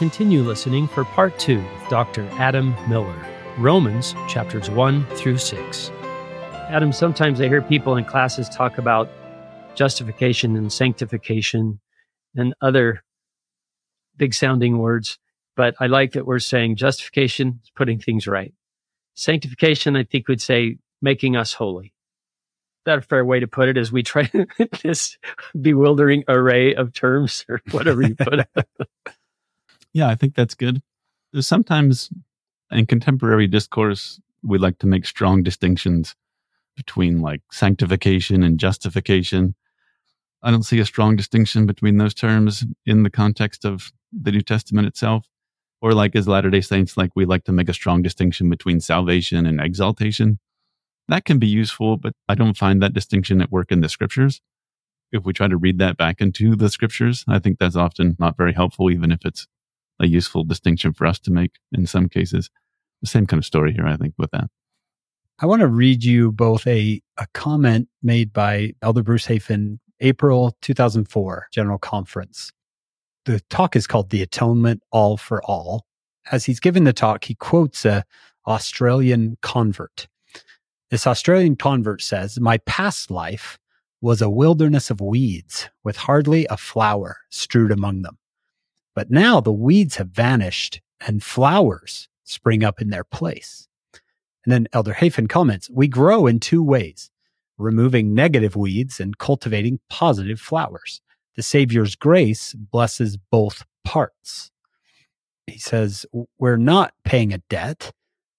continue listening for part two with Dr. Adam Miller, Romans chapters 1 through 6. Adam, sometimes I hear people in classes talk about justification and sanctification and other big sounding words, but I like that we're saying justification is putting things right. Sanctification, I think, would say making us holy. That a fair way to put it as we try to this bewildering array of terms or whatever you put? Yeah, I think that's good. Sometimes in contemporary discourse, we like to make strong distinctions between like sanctification and justification. I don't see a strong distinction between those terms in the context of the New Testament itself. Or like as Latter day Saints, like we like to make a strong distinction between salvation and exaltation. That can be useful, but I don't find that distinction at work in the scriptures. If we try to read that back into the scriptures, I think that's often not very helpful, even if it's a useful distinction for us to make in some cases. The same kind of story here, I think, with that. I want to read you both a, a comment made by Elder Bruce Hafen, April 2004 General Conference. The talk is called The Atonement All for All. As he's giving the talk, he quotes a Australian convert. This Australian convert says, My past life was a wilderness of weeds with hardly a flower strewed among them. But now the weeds have vanished and flowers spring up in their place. And then Elder Hafen comments, we grow in two ways, removing negative weeds and cultivating positive flowers. The Savior's grace blesses both parts. He says, we're not paying a debt.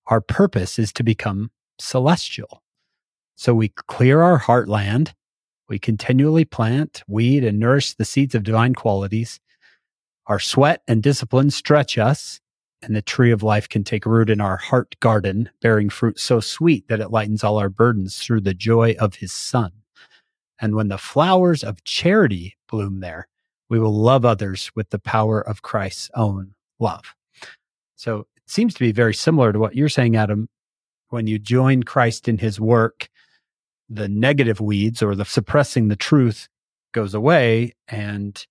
Our purpose is to become celestial. So we clear our heartland. We continually plant, weed, and nourish the seeds of divine qualities. Our sweat and discipline stretch us, and the tree of life can take root in our heart garden, bearing fruit so sweet that it lightens all our burdens through the joy of his son. And when the flowers of charity bloom there, we will love others with the power of Christ's own love. So it seems to be very similar to what you're saying, Adam. When you join Christ in his work, the negative weeds or the suppressing the truth goes away. And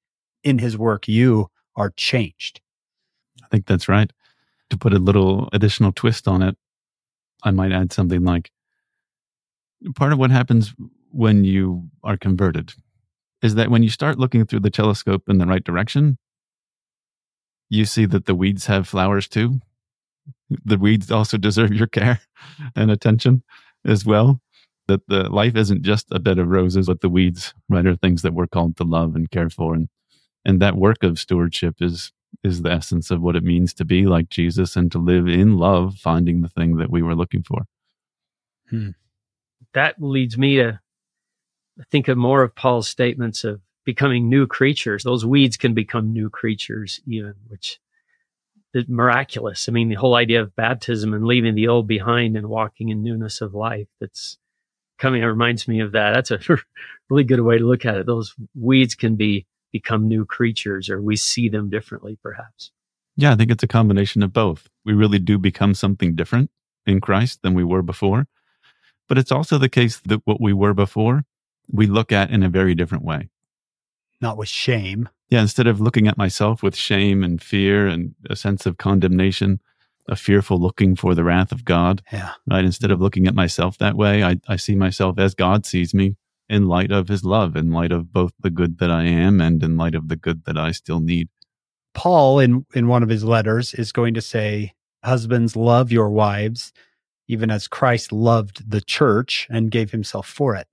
in his work, you are changed. I think that's right. To put a little additional twist on it, I might add something like part of what happens when you are converted is that when you start looking through the telescope in the right direction, you see that the weeds have flowers too. The weeds also deserve your care and attention as well. That the life isn't just a bed of roses, but the weeds, right, are things that we're called to love and care for and and that work of stewardship is is the essence of what it means to be like Jesus and to live in love, finding the thing that we were looking for. Hmm. That leads me to think of more of Paul's statements of becoming new creatures. Those weeds can become new creatures, even, which is miraculous. I mean, the whole idea of baptism and leaving the old behind and walking in newness of life. That's coming. It reminds me of that. That's a really good way to look at it. Those weeds can be become new creatures or we see them differently, perhaps. Yeah, I think it's a combination of both. We really do become something different in Christ than we were before. But it's also the case that what we were before, we look at in a very different way. Not with shame. Yeah, instead of looking at myself with shame and fear and a sense of condemnation, a fearful looking for the wrath of God. Yeah. Right. Instead of looking at myself that way, I, I see myself as God sees me, in light of his love, in light of both the good that I am and in light of the good that I still need. Paul, in, in one of his letters, is going to say, Husbands, love your wives, even as Christ loved the church and gave himself for it.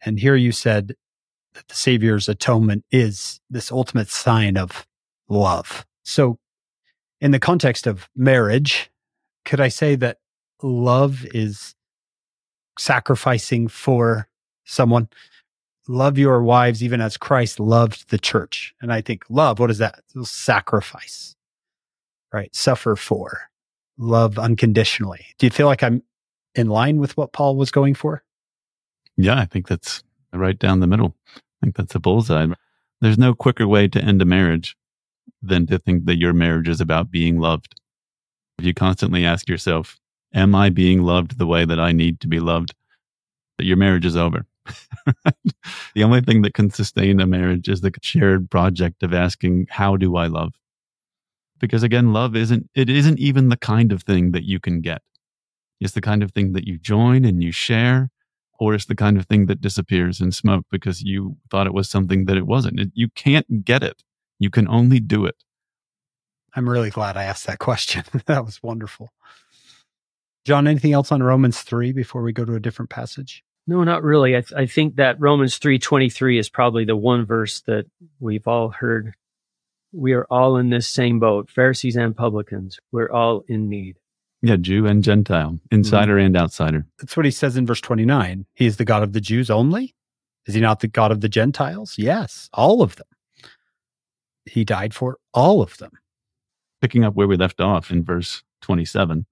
And here you said that the Savior's atonement is this ultimate sign of love. So, in the context of marriage, could I say that love is sacrificing for someone love your wives even as Christ loved the church. And I think love, what is that? Sacrifice, right? Suffer for, love unconditionally. Do you feel like I'm in line with what Paul was going for? Yeah, I think that's right down the middle. I think that's a bullseye. There's no quicker way to end a marriage than to think that your marriage is about being loved. If you constantly ask yourself, Am I being loved the way that I need to be loved? That your marriage is over. the only thing that can sustain a marriage is the shared project of asking, How do I love? Because again, love isn't, it isn't even the kind of thing that you can get. It's the kind of thing that you join and you share, or it's the kind of thing that disappears in smoke because you thought it was something that it wasn't. It, you can't get it. You can only do it. I'm really glad I asked that question. that was wonderful. John, anything else on Romans 3 before we go to a different passage? No, not really. I, th- I think that Romans 3:23 is probably the one verse that we've all heard. We are all in this same boat, Pharisees and publicans. We're all in need. Yeah, Jew and Gentile, insider mm-hmm. and outsider. That's what he says in verse 29. He is the God of the Jews only? Is he not the God of the Gentiles? Yes, all of them. He died for all of them. Picking up where we left off in verse 27,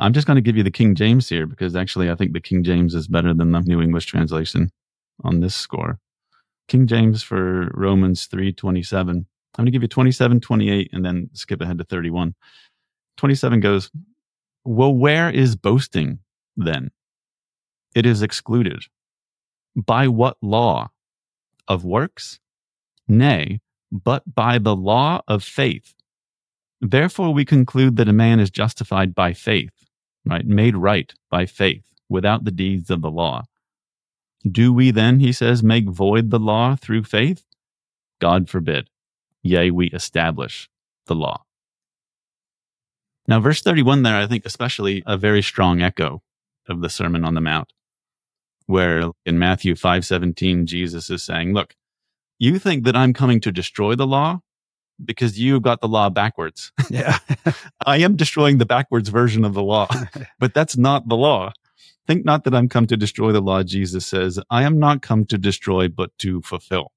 I'm just going to give you the King James here because actually I think the King James is better than the New English translation on this score. King James for Romans 3:27. I'm going to give you 27, 28 and then skip ahead to 31. 27 goes, "Well, where is boasting then? It is excluded. By what law? Of works? Nay, but by the law of faith. Therefore we conclude that a man is justified by faith right? Made right by faith without the deeds of the law. Do we then, he says, make void the law through faith? God forbid. Yea, we establish the law. Now, verse 31 there, I think, especially a very strong echo of the Sermon on the Mount, where in Matthew 5:17, Jesus is saying, Look, you think that I'm coming to destroy the law? Because you got the law backwards. Yeah. I am destroying the backwards version of the law, but that's not the law. Think not that I'm come to destroy the law, Jesus says. I am not come to destroy, but to fulfill.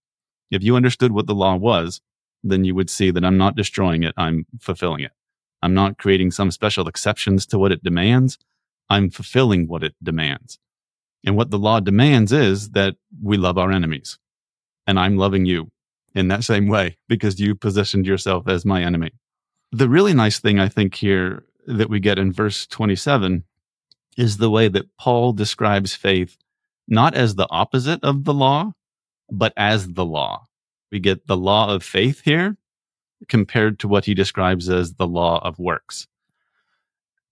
If you understood what the law was, then you would see that I'm not destroying it, I'm fulfilling it. I'm not creating some special exceptions to what it demands. I'm fulfilling what it demands. And what the law demands is that we love our enemies. And I'm loving you in that same way because you positioned yourself as my enemy. The really nice thing I think here that we get in verse 27 is the way that Paul describes faith not as the opposite of the law, but as the law. We get the law of faith here compared to what he describes as the law of works.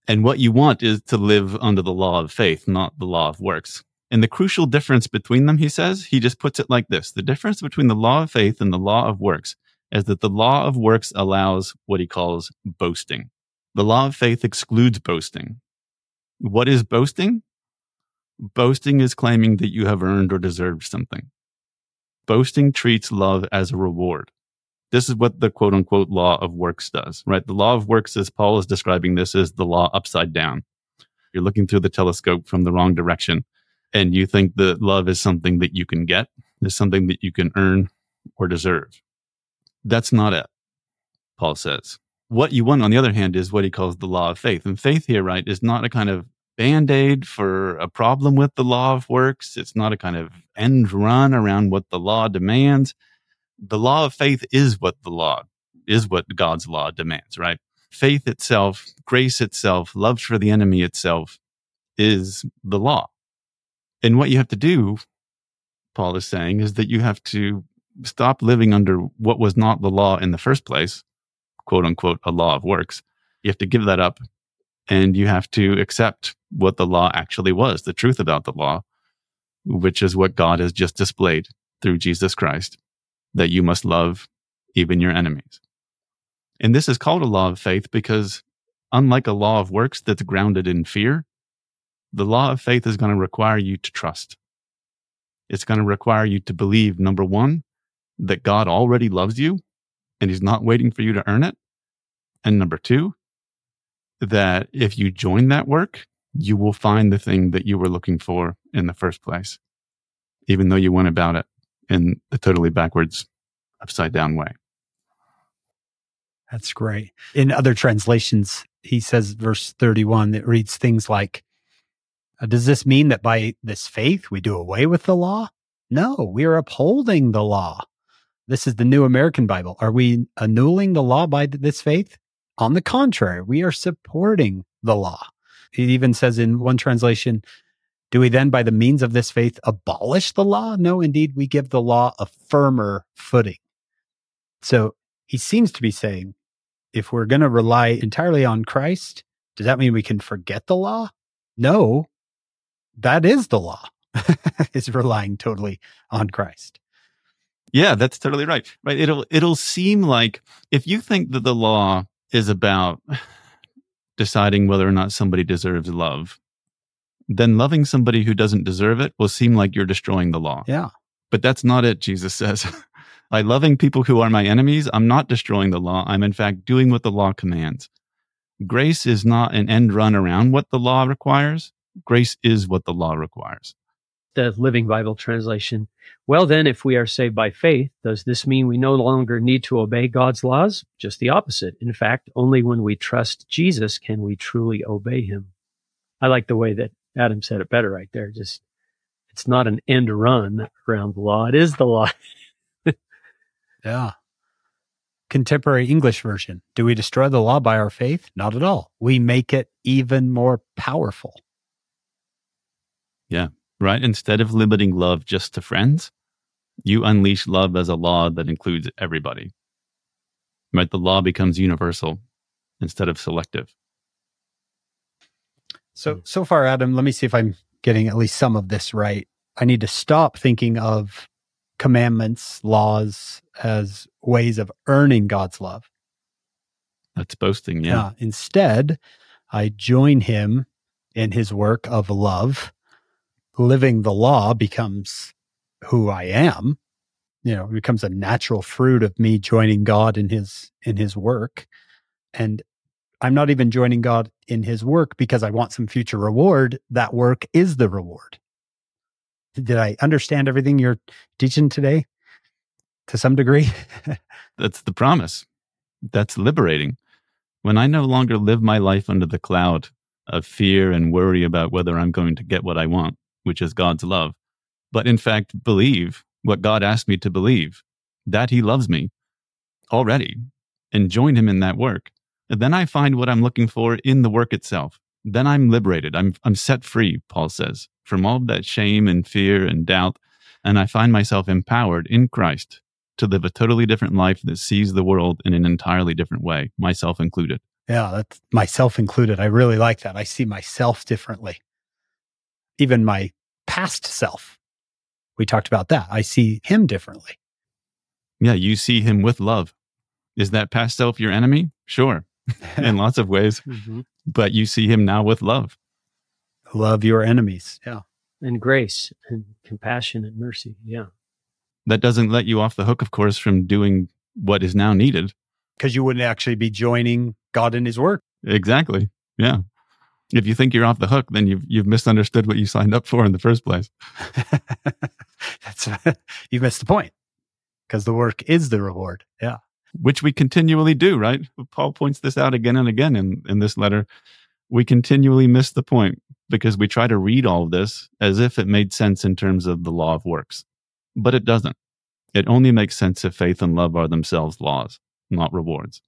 And what you want is to live under the law of faith, not the law of works. And the crucial difference between them, he says, he just puts it like this the difference between the law of faith and the law of works is that the law of works allows what he calls boasting. The law of faith excludes boasting. What is boasting? Boasting is claiming that you have earned or deserved something. Boasting treats love as a reward. This is what the quote unquote law of works does, right? The law of works, as Paul is describing this, is the law upside down. You're looking through the telescope from the wrong direction and you think that love is something that you can get, is something that you can earn or deserve. That's not it, Paul says. What you want, on the other hand, is what he calls the law of faith. And faith here, right, is not a kind of band aid for a problem with the law of works. It's not a kind of end run around what the law demands. The law of faith is what the law is what God's law demands, right? Faith itself, grace itself, love for the enemy itself is the law. And what you have to do, Paul is saying, is that you have to stop living under what was not the law in the first place, quote unquote, a law of works. You have to give that up and you have to accept what the law actually was, the truth about the law, which is what God has just displayed through Jesus Christ, that you must love even your enemies. And this is called a law of faith because unlike a law of works that's grounded in fear, the law of faith is going to require you to trust. It's going to require you to believe, number one, that God already loves you and he's not waiting for you to earn it. And number two, that if you join that work, you will find the thing that you were looking for in the first place, even though you went about it in a totally backwards, upside down way. That's great. In other translations, he says, verse 31, it reads things like, Uh, does this mean that by this faith we do away with the law? No, we are upholding the law. This is the New American Bible. Are we annulling the law by this faith? On the contrary, we are supporting the law. It even says in one translation, do we then, by the means of this faith, abolish the law? No, indeed, we give the law a firmer footing. So he seems to be saying if we're going to rely entirely on Christ, does that mean we can forget the law? No, that is the law. is relying totally on Christ. Yeah, that's totally right. Right. It'll it'll seem like if you think that the law is about deciding whether or not somebody deserves love, then loving somebody who doesn't deserve it will seem like you're destroying the law. Yeah. But that's not it, Jesus says. By loving people who are my enemies, I'm not destroying the law. I'm in fact doing what the law commands. Grace is not an end run around what the law requires. Grace is what the law requires. The Living Bible translation. Well, then, if we are saved by faith, does this mean we no longer need to obey God's laws? Just the opposite. In fact, only when we trust Jesus can we truly obey him. I like the way that Adam said it better right there. Just, it's not an end run around the law. It is the law. Yeah. Contemporary English version. Do we destroy the law by our faith? Not at all. We make it even more powerful. Yeah. Right. Instead of limiting love just to friends, you unleash love as a law that includes everybody. Right. The law becomes universal instead of selective. So, hmm. so far, Adam, let me see if I'm getting at least some of this right. I need to stop thinking of commandments, laws as ways of earning God's love. That's boasting, yeah. yeah. Instead, I join him in his work of love. Living the law becomes who I am. You know, it becomes a natural fruit of me joining God in his in his work. And I'm not even joining God in his work because I want some future reward. That work is the reward. Did I understand everything you're teaching today to some degree? That's the promise. That's liberating. When I no longer live my life under the cloud of fear and worry about whether I'm going to get what I want, which is God's love, but in fact believe what God asked me to believe, that He loves me already, and join Him in that work. And then I find what I'm looking for in the work itself. Then I'm liberated. I'm, I'm set free, Paul says from all that shame and fear and doubt. And I find myself empowered in Christ to live a totally different life that sees the world in an entirely different way, myself included. Yeah, that's myself included. I really like that. I see myself differently. Even my past self. We talked about that. I see him differently. Yeah, you see him with love. Is that past self your enemy? Sure, in lots of ways. Mm-hmm. But you see him now with love. Love your enemies. Yeah. And grace and compassion and mercy. Yeah. That doesn't let you off the hook, of course, from doing what is now needed. Because you wouldn't actually be joining God in his work. Exactly. Yeah. If you think you're off the hook, then you've you've misunderstood what you signed up for in the first place. That's you missed the point. Because the work is the reward. Yeah. Which we continually do, right? Paul points this out again and again in, in this letter. We continually miss the point because we try to read all of this as if it made sense in terms of the law of works. But it doesn't. It only makes sense if faith and love are themselves laws, not rewards.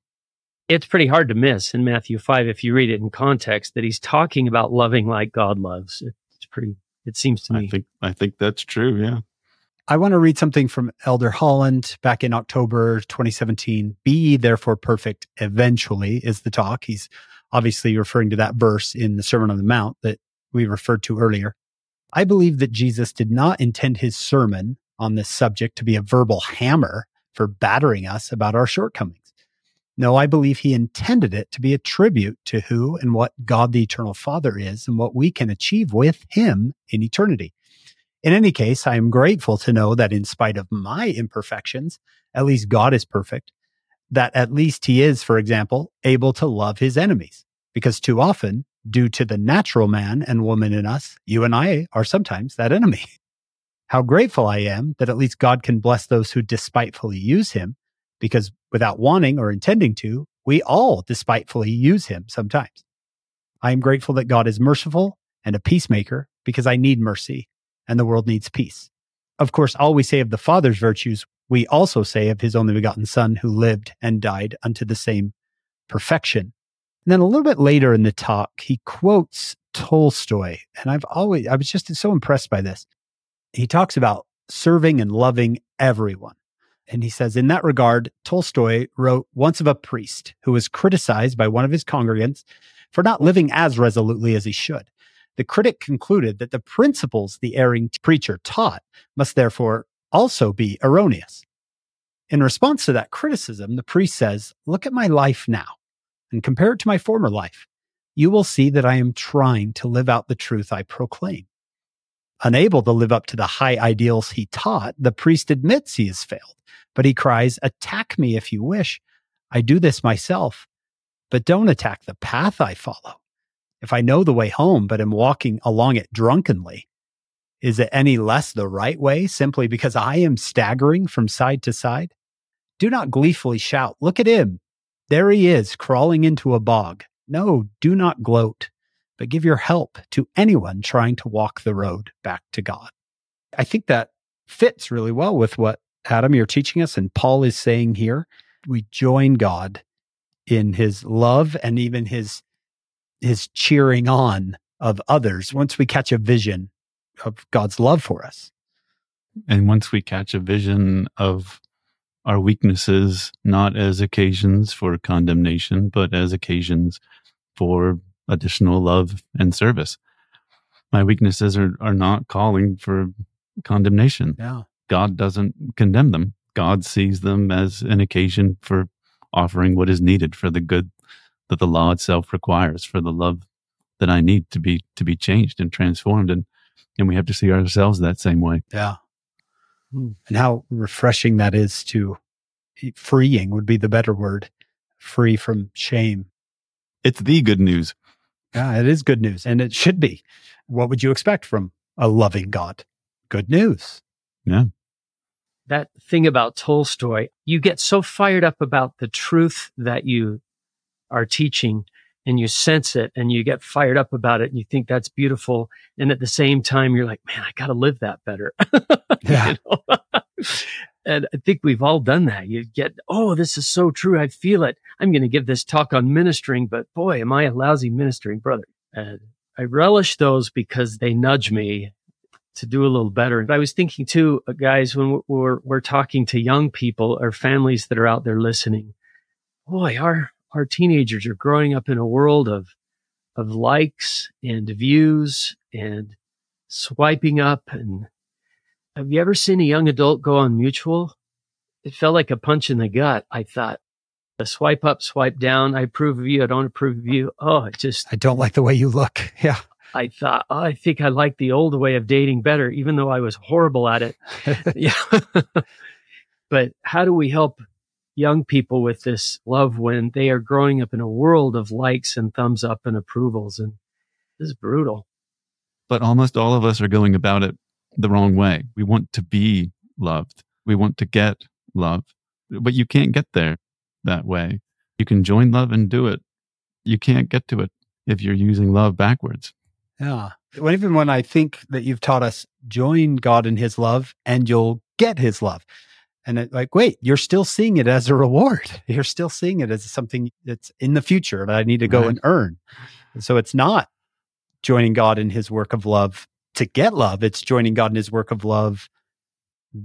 It's pretty hard to miss in Matthew 5 if you read it in context that he's talking about loving like God loves. It's pretty, it seems to me. I think, I think that's true. Yeah. I want to read something from Elder Holland back in October 2017. Be therefore perfect eventually is the talk. He's obviously referring to that verse in the Sermon on the Mount that we referred to earlier. I believe that Jesus did not intend his sermon on this subject to be a verbal hammer for battering us about our shortcomings. No, I believe he intended it to be a tribute to who and what God the Eternal Father is and what we can achieve with him in eternity. In any case, I am grateful to know that in spite of my imperfections, at least God is perfect, that at least he is, for example, able to love his enemies. Because too often due to the natural man and woman in us, you and I are sometimes that enemy. How grateful I am that at least God can bless those who despitefully use him, because without wanting or intending to, we all despitefully use him sometimes. I am grateful that God is merciful and a peacemaker because I need mercy and the world needs peace. Of course, all we say of the Father's virtues, we also say of his only begotten Son who lived and died unto the same perfection and then a little bit later in the talk, he quotes Tolstoy. And I've always, I was just so impressed by this. He talks about serving and loving everyone. And he says, in that regard, Tolstoy wrote once of a priest who was criticized by one of his congregants for not living as resolutely as he should. The critic concluded that the principles the erring preacher taught must therefore also be erroneous. In response to that criticism, the priest says, Look at my life now and compare it to my former life. You will see that I am trying to live out the truth I proclaim. Unable to live up to the high ideals he taught, the priest admits he has failed, but he cries, Attack me if you wish. I do this myself, but don't attack the path I follow. If I know the way home, but am walking along it drunkenly, is it any less the right way simply because I am staggering from side to side? Do not gleefully shout, Look at him. There he is, crawling into a bog. No, do not gloat, but give your help to anyone trying to walk the road back to God. I think that fits really well with what Adam, you're teaching us, and Paul is saying here. We join God in his love and even his his cheering on of others once we catch a vision of God's love for us. And once we catch a vision of our weaknesses, not as occasions for condemnation, but as occasions for additional love and service. My weaknesses are, are not calling for condemnation. Yeah. God doesn't condemn them. God sees them as an occasion for offering what is needed for the good that the law itself requires, for the love that I need to be to be changed and transformed. And and we have to see ourselves that same way. Yeah. Hmm. And how refreshing that is to freeing would be the better word. Free from shame. It's the good news. Yeah, it is good news. And it should be. What would you expect from a loving God? Good news. Yeah. That thing about Tolstoy, you get so fired up about the truth that you are teaching and you sense it and you get fired up about it and you think that's beautiful. And at the same time, you're like, man, I got to live that better. Yeah. and I think we've all done that. You get, oh, this is so true. I feel it. I'm going to give this talk on ministering, but boy, am I a lousy ministering brother. And I relish those because they nudge me to do a little better. But I was thinking too, uh, guys, when we're, we're talking to young people or families that are out there listening, boy, our, our teenagers are growing up in a world of of likes and views and swiping up and have you ever seen a young adult go on mutual it felt like a punch in the gut i thought a swipe up swipe down i approve of you i don't approve of you. Oh it just i don't like the way you look. Yeah. I thought oh, i think i like the old way of dating better even though i was horrible at it. Yeah. But how do we help young people with this love when they are growing up in a world of likes and thumbs up and approvals. And this is brutal. But almost all of us are going about it the wrong way. We want to be loved, we want to get love, but you can't get there that way. You can join love and do it. You can't get to it if you're using love backwards. Yeah. When, even when I think that you've taught us join God in his love and you'll get his love. And it, like, wait, you're still seeing it as a reward. You're still seeing it as something that's in the future that I need to go right. and earn. So it's not joining God in his work of love to get love. It's joining God in his work of love.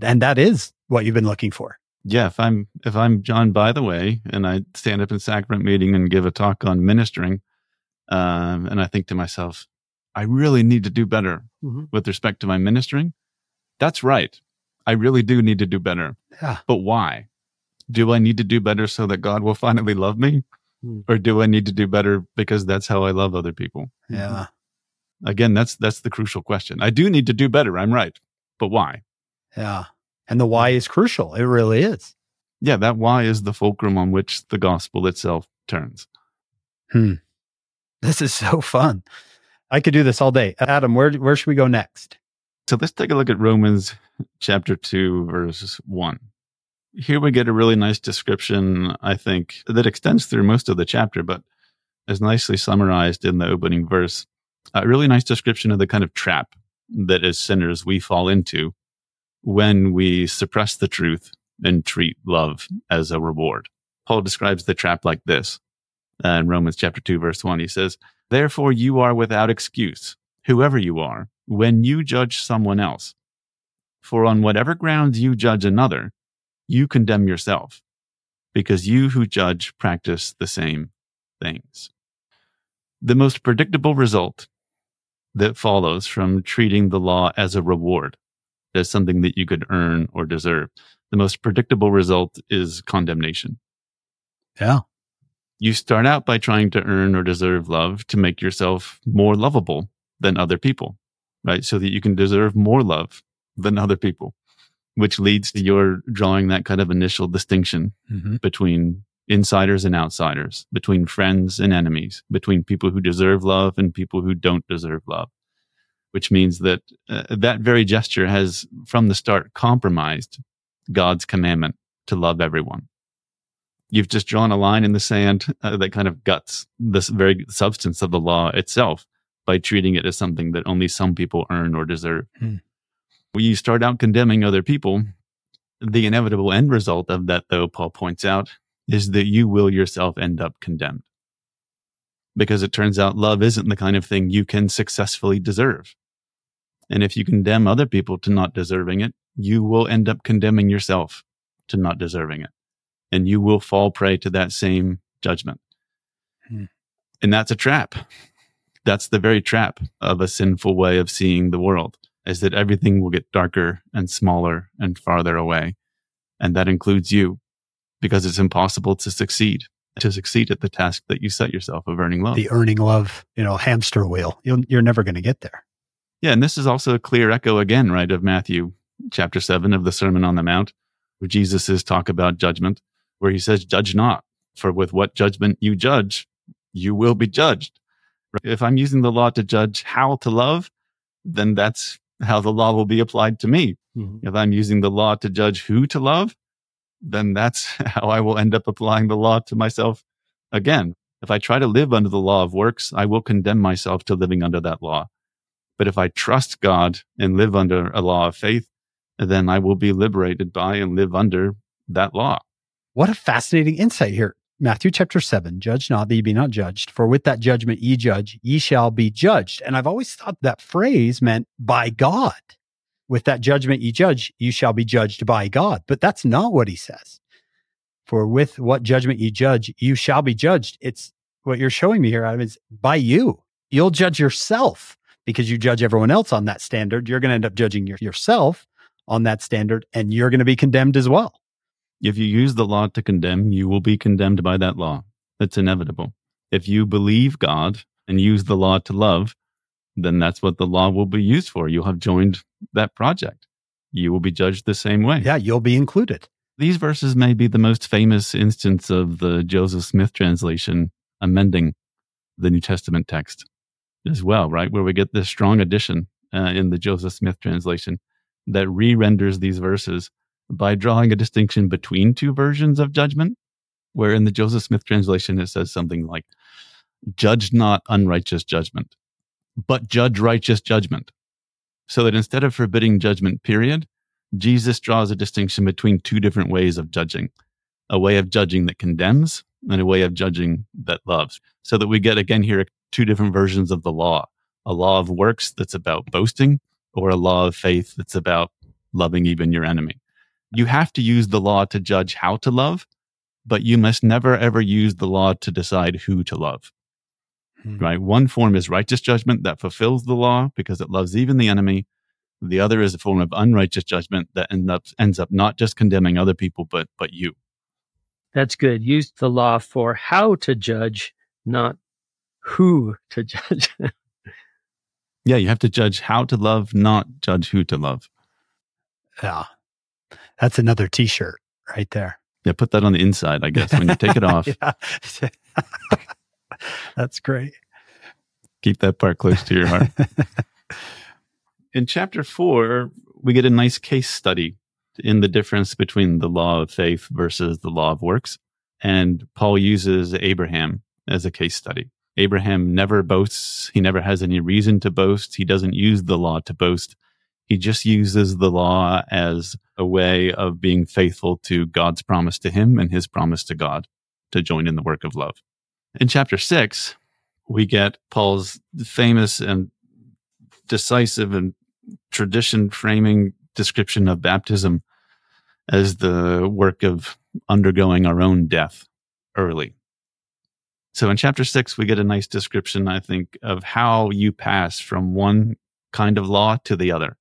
And that is what you've been looking for. Yeah. If I'm, if I'm John Bytheway, and I stand up in sacrament meeting and give a talk on ministering, um, and I think to myself, I really need to do better mm-hmm. with respect to my ministering. That's right. I really do need to do better. Yeah. But why? Do I need to do better so that God will finally love me? Hmm. Or do I need to do better because that's how I love other people? Yeah. Again, that's that's the crucial question. I do need to do better. I'm right. But why? Yeah. And the why is crucial. It really is. Yeah, that why is the fulcrum on which the gospel itself turns. Hmm. This is so fun. I could do this all day. Adam, where where should we go next? So let's take a look at Romans chapter 2, verse 1. Here we get a really nice description, I think, that extends through most of the chapter, but is nicely summarized in the opening verse. A really nice description of the kind of trap that as sinners we fall into when we suppress the truth and treat love as a reward. Paul describes the trap like this uh, in Romans chapter 2, verse 1. He says, Therefore you are without excuse, whoever you are when you judge someone else. For on whatever grounds you judge another, you condemn yourself because you who judge practice the same things. The most predictable result that follows from treating the law as a reward, as something that you could earn or deserve, the most predictable result is condemnation. Yeah. You start out by trying to earn or deserve love to make yourself more lovable than other people, right? So that you can deserve more love than other people, which leads to your drawing that kind of initial distinction Mm-hmm. between insiders and outsiders, between friends and enemies, between people who deserve love and people who don't deserve love, which means that uh, that very gesture has from the start compromised God's commandment to love everyone. You've just drawn a line in the sand uh, that kind of guts this very substance of the law itself by treating it as something that only some people earn or deserve. Hmm. When you start out condemning other people, the inevitable end result of that, though, Paul points out, is that you will yourself end up condemned. Because it turns out love isn't the kind of thing you can successfully deserve. And if you condemn other people to not deserving it, you will end up condemning yourself to not deserving it. And you will fall prey to that same judgment. Hmm. And that's a trap. That's the very trap of a sinful way of seeing the world is that everything will get darker and smaller and farther away. And that includes you because it's impossible to succeed, to succeed at the task that you set yourself of earning love. The earning love, you know, hamster wheel. You'll, you're never going to get there. Yeah, and this is also a clear echo again, right, of Matthew chapter 7 of the Sermon on the Mount, where Jesus is talk about judgment, where he says, Judge not, for with what judgment you judge, you will be judged. Right? If I'm using the law to judge how to love, then that's how the law will be applied to me. Mhm. If I'm using the law to judge who to love, then that's how I will end up applying the law to myself again. If I try to live under the law of works, I will condemn myself to living under that law. But if I trust God and live under a law of faith, then I will be liberated by and live under that law. What a fascinating insight here. Matthew chapter 7, judge not that ye be not judged, for with that judgment ye judge, ye shall be judged. And I've always thought that phrase meant by God. With that judgment you judge, you shall be judged by God. But that's not what he says. For with what judgment you judge, you shall be judged. It's what you're showing me here, Adam, is by you. You'll judge yourself because you judge everyone else on that standard. You're going to end up judging your, yourself on that standard, and you're going to be condemned as well. If you use the law to condemn, you will be condemned by that law. It's inevitable. If you believe God and use the law to love, then that's what the law will be used for. You'll have joined that project. You will be judged the same way. Yeah, you'll be included. These verses may be the most famous instance of the Joseph Smith translation amending the New Testament text as well, right? Where we get this strong addition uh, in the Joseph Smith translation that re renders these verses by drawing a distinction between two versions of judgment, where in the Joseph Smith translation it says something like, judge not unrighteous judgment, but judge righteous judgment. So that instead of forbidding judgment, period, Jesus draws a distinction between two different ways of judging a way of judging that condemns and a way of judging that loves. So that we get again here two different versions of the law a law of works that's about boasting, or a law of faith that's about loving even your enemy. You have to use the law to judge how to love, but you must never ever use the law to decide who to love Hmm. right? One form is righteous judgment that fulfills the law because it loves even the enemy. The other is a form of unrighteous judgment that end up, ends up not just condemning other people, but, but you. That's good. Use the law for how to judge, not who to judge. Yeah, you have to judge how to love, not judge who to love. Yeah. That's another t shirt right there. Yeah, put that on the inside, I guess. When you take it off, Yeah. That's great. keep that part close to your heart. In chapter four, we get a nice case study in the difference between the law of faith versus the law of works. And Paul uses Abraham as a case study. Abraham never boasts. He never has any reason to boast. He doesn't use the law to boast. He just uses the law as a way of being faithful to God's promise to him and his promise to God to join in the work of love. In chapter six, we get Paul's famous and decisive and tradition framing description of baptism as the work of undergoing our own death early. So in chapter six, we get a nice description, I think, of how you pass from one kind of law to the other.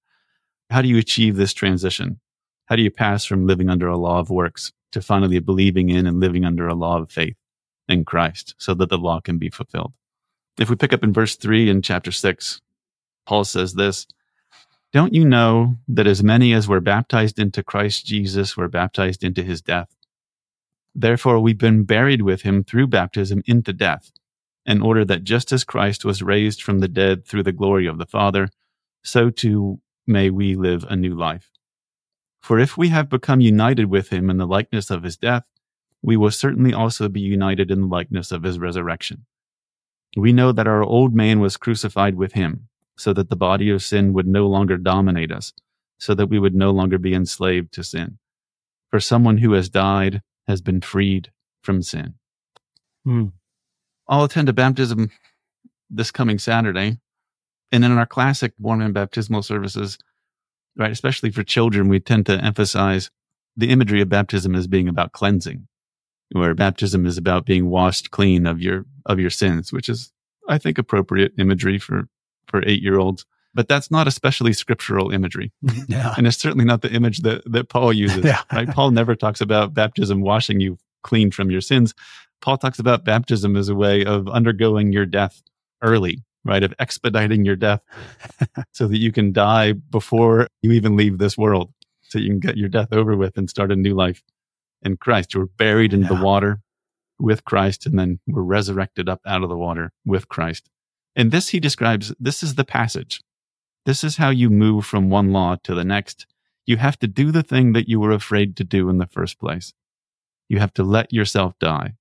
How do you achieve this transition? How do you pass from living under a law of works to finally believing in and living under a law of faith in Christ so that the law can be fulfilled? If we pick up in verse three in chapter six, Paul says this, don't you know that as many as were baptized into Christ Jesus were baptized into his death? Therefore, we've been buried with him through baptism into death, in order that just as Christ was raised from the dead through the glory of the Father, so too may we live a new life. For if we have become united with him in the likeness of his death, we will certainly also be united in the likeness of his resurrection. We know that our old man was crucified with him, so that the body of sin would no longer dominate us, so that we would no longer be enslaved to sin. For someone who has died has been freed from sin. Hmm. I'll attend a baptism this coming Saturday. And in our classic Mormon baptismal services, right, especially for children, we tend to emphasize the imagery of baptism as being about cleansing, where baptism is about being washed clean of your of your sins, which is, I think, appropriate imagery for for eight year olds but that's not especially scriptural imagery. Mm-hmm. Yeah. and it's certainly not the image that, that Paul uses. Yeah. Right? Paul never talks about baptism washing you clean from your sins. Paul talks about baptism as a way of undergoing your death early, right? Of expediting your death so that you can die before you even leave this world. So you can get your death over with and start a new life in Christ. You were buried in yeah. the water with Christ and then were resurrected up out of the water with Christ. And this he describes, this is the passage this is how you move from one law to the next. You have to do the thing that you were afraid to do in the first place. You have to let yourself die.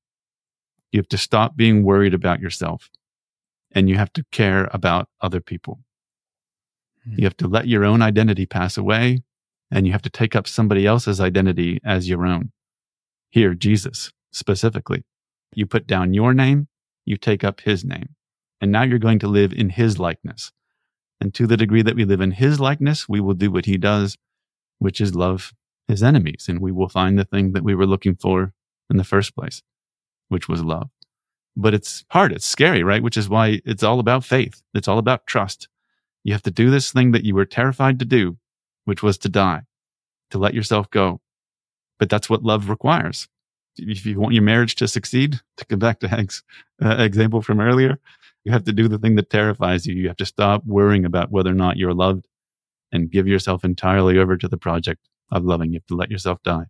You have to stop being worried about yourself and you have to care about other people. Hmm. You have to let your own identity pass away and you have to take up somebody else's identity as your own. Here, Jesus specifically. You put down your name, you take up his name, and now you're going to live in his likeness. And to the degree that we live in his likeness, we will do what he does, which is love his enemies. And we will find the thing that we were looking for in the first place, which was love. But it's hard. It's scary, right? Which is why it's all about faith. It's all about trust. You have to do this thing that you were terrified to do, which was to die, to let yourself go. But that's what love requires. If you want your marriage to succeed, to come back to Hank's uh, example from earlier, you have to do the thing that terrifies you. You have to stop worrying about whether or not you're loved and give yourself entirely over to the project of loving. You have to let yourself die.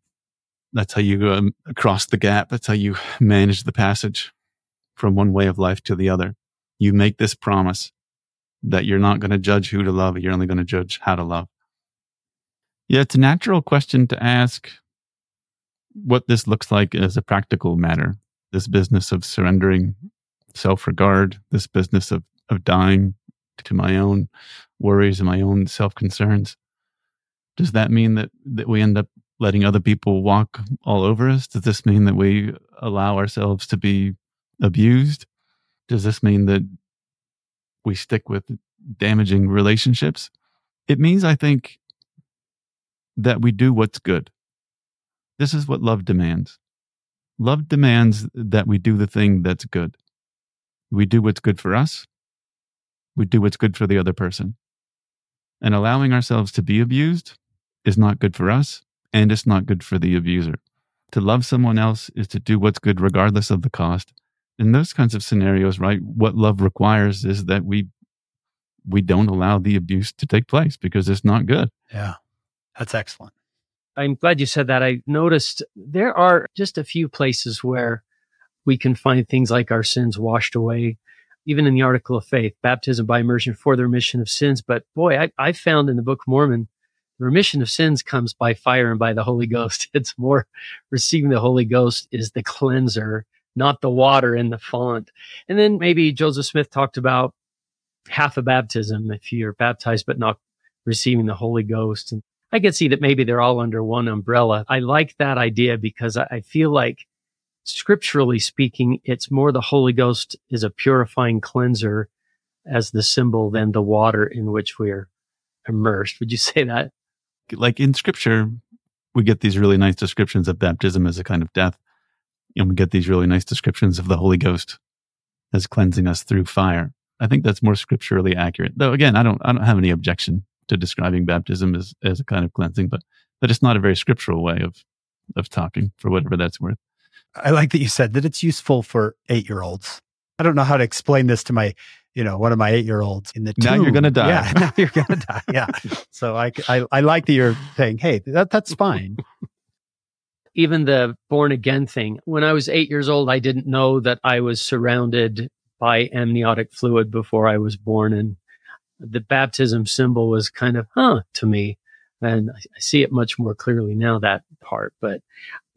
That's how you go um, across the gap. That's how you manage the passage from one way of life to the other. You make this promise that you're not going to judge who to love. You're only going to judge how to love. Yeah, it's a natural question to ask what this looks like as a practical matter. This business of surrendering self regard, this business of, of dying to my own worries and my own self concerns. Does that mean that, that we end up letting other people walk all over us? Does this mean that we allow ourselves to be abused? Does this mean that we stick with damaging relationships? It means, I think, that we do what's good. This is what love demands. Love demands that we do the thing that's good. We do what's good for us. We do what's good for the other person. And allowing ourselves to be abused is not good for us and it's not good for the abuser. To love someone else is to do what's good regardless of the cost. In those kinds of scenarios, right, what love requires is that we we don't allow the abuse to take place because it's not good. Yeah. That's excellent. I'm glad you said that. I noticed there are just a few places where we can find things like our sins washed away, even in the article of faith, baptism by immersion for the remission of sins. But boy, I, I found in the Book of Mormon, remission of sins comes by fire and by the Holy Ghost. It's more receiving the Holy Ghost is the cleanser, not the water in the font. And then maybe Joseph Smith talked about half a baptism if you're baptized but not receiving the Holy Ghost. And I could see that maybe they're all under one umbrella. I like that idea because I, feel like scripturally speaking, it's more the Holy Ghost is a purifying cleanser as the symbol than the water in which we're immersed. Would you say that? Like in scripture, we get these really nice descriptions of baptism as a kind of death. And we get these really nice descriptions of the Holy Ghost as cleansing us through fire. I think that's more scripturally accurate. Though again, I don't I don't have any objection to describing baptism as, as a kind of cleansing, but but it's not a very scriptural way of of talking for whatever that's worth. I like that you said that it's useful for eight year olds. I don't know how to explain this to my, you know, one of my eight year olds in the Now tomb. you're gonna die. Yeah, now you're gonna die. Yeah. So I, I I like that you're saying, hey, that that's fine. even the born again thing. When I was eight years old, I didn't know that I was surrounded by amniotic fluid before I was born. And the baptism symbol was kind of, huh, to me. And I see it much more clearly now, that part. But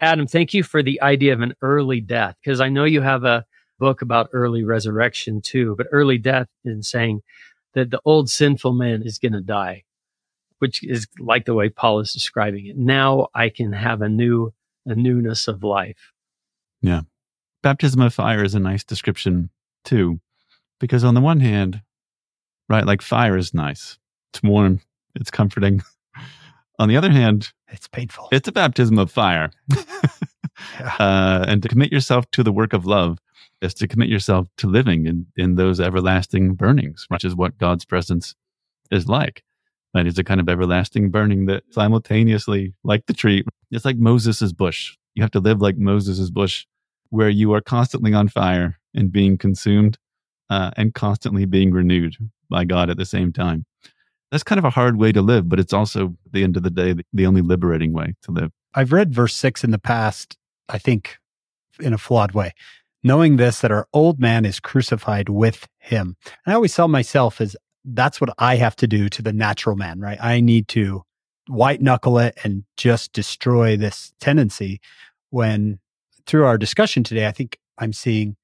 Adam, thank you for the idea of an early death, because I know you have a book about early resurrection too, but early death in saying that the old sinful man is going to die, which is like the way Paul is describing it. Now I can have a new a newness of life. Yeah baptism of fire is a nice description too, because on the one hand, right, like fire is nice. It's warm. It's comforting. on the other hand, It's painful. it's a baptism of fire. Yeah. uh, and to commit yourself to the work of love is to commit yourself to living in, in those everlasting burnings, which is what God's presence is like. Right? It's a kind of everlasting burning that simultaneously, like the tree, it's like Moses's bush. You have to live like Moses's bush, where you are constantly on fire and being consumed uh, and constantly being renewed by God at the same time. That's kind of a hard way to live, but it's also, at the end of the day, the, only liberating way to live. I've read verse six in the past, I think in a flawed way, knowing this, that our old man is crucified with him. And I always tell myself is that's what I have to do to the natural man, right? I need to white knuckle it and just destroy this tendency when through our discussion today, I think I'm seeing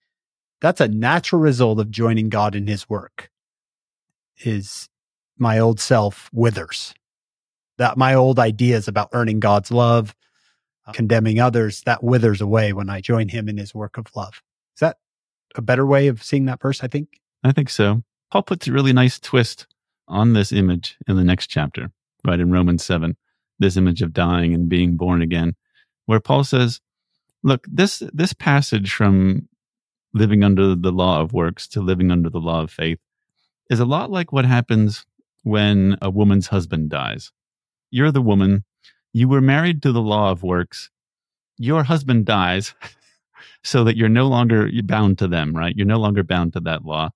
that's a natural result of joining God in his work is my old self withers that my old ideas about earning God's love, uh, condemning others, that withers away when I join him in his work of love. Is that a better way of seeing that verse? I think. I think so. Paul puts a really nice twist on this image in the next chapter, right in Romans 7, this image of dying and being born again, where Paul says, look, this this passage from living under the law of works to living under the law of faith is a lot like what happens when a woman's husband dies. You're the woman, you were married to the law of works, your husband dies so that you're no longer bound to them, right? You're no longer bound to that law.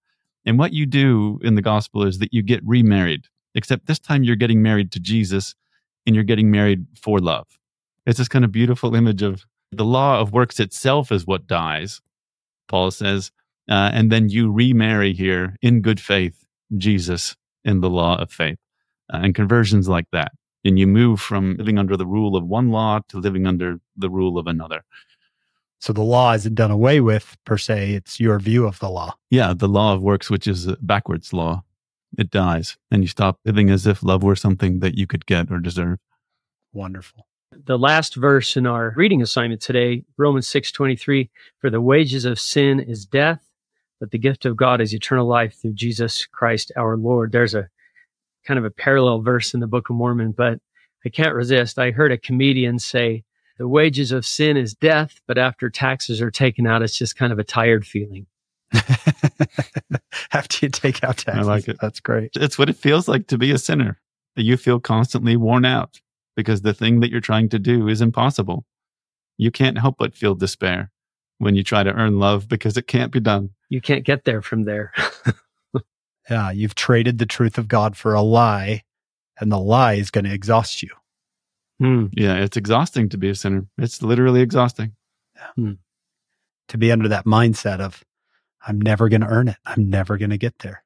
And what you do in the gospel is that you get remarried, except this time you're getting married to Jesus and you're getting married for love. It's this kind of beautiful image of the law of works itself is what dies, Paul says. Uh, and then you remarry here in good faith, Jesus in the law of faith, uh, and conversions like that. And you move from living under the rule of one law to living under the rule of another. So the law isn't done away with per se. It's your view of the law. Yeah, the law of works, which is a backwards law, it dies, and you stop living as if love were something that you could get or deserve. Wonderful. The last verse in our reading assignment today, Romans 6:23, for the wages of sin is death, but the gift of God is eternal life through Jesus Christ our Lord. There's a kind of a parallel verse in the Book of Mormon, but I can't resist. I heard a comedian say, the wages of sin is death, but after taxes are taken out, it's just kind of a tired feeling. After you take out taxes. I like it. That's great. It's what it feels like to be a sinner. You feel constantly worn out because the thing that you're trying to do is impossible. You can't help but feel despair when you try to earn love because it can't be done. You can't get there from there. Yeah. You've traded the truth of God for a lie, and the lie is going to exhaust you. Hmm. Yeah, it's exhausting to be a sinner. It's literally exhausting. to be under that mindset of I'm never going to earn it. I'm never going to get there.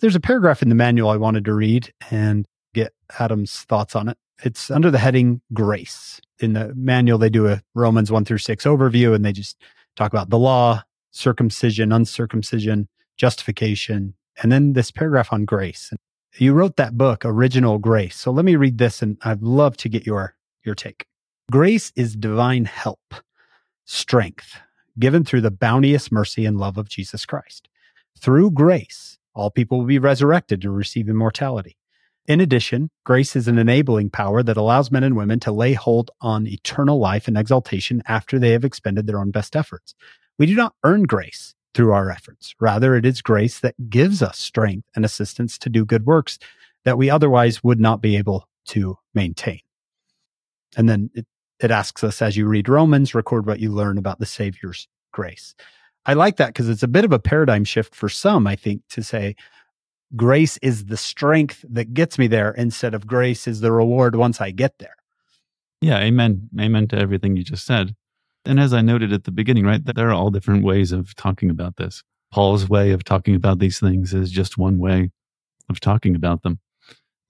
There's a paragraph in the manual I wanted to read and get Adam's thoughts on it. It's under the heading grace. In the manual, they do a Romans 1 through 6 overview and they just talk about the law, circumcision, uncircumcision, justification, and then this paragraph on grace. You wrote that book, Original Grace. So let me read this and I'd love to get your, your take. Grace is divine help, strength, given through the bounteous mercy and love of Jesus Christ. Through grace, all people will be resurrected to receive immortality. In addition, grace is an enabling power that allows men and women to lay hold on eternal life and exaltation after they have expended their own best efforts. We do not earn grace through our efforts. Rather, it is grace that gives us strength and assistance to do good works that we otherwise would not be able to maintain. And then it, it asks us, as you read Romans, record what you learn about the Savior's grace. I like that because it's a bit of a paradigm shift for some, I think, to say grace is the strength that gets me there instead of grace is the reward once I get there. Yeah, amen. Amen to everything you just said. And as I noted at the beginning, right, there are all different ways of talking about this. Paul's way of talking about these things is just one way of talking about them.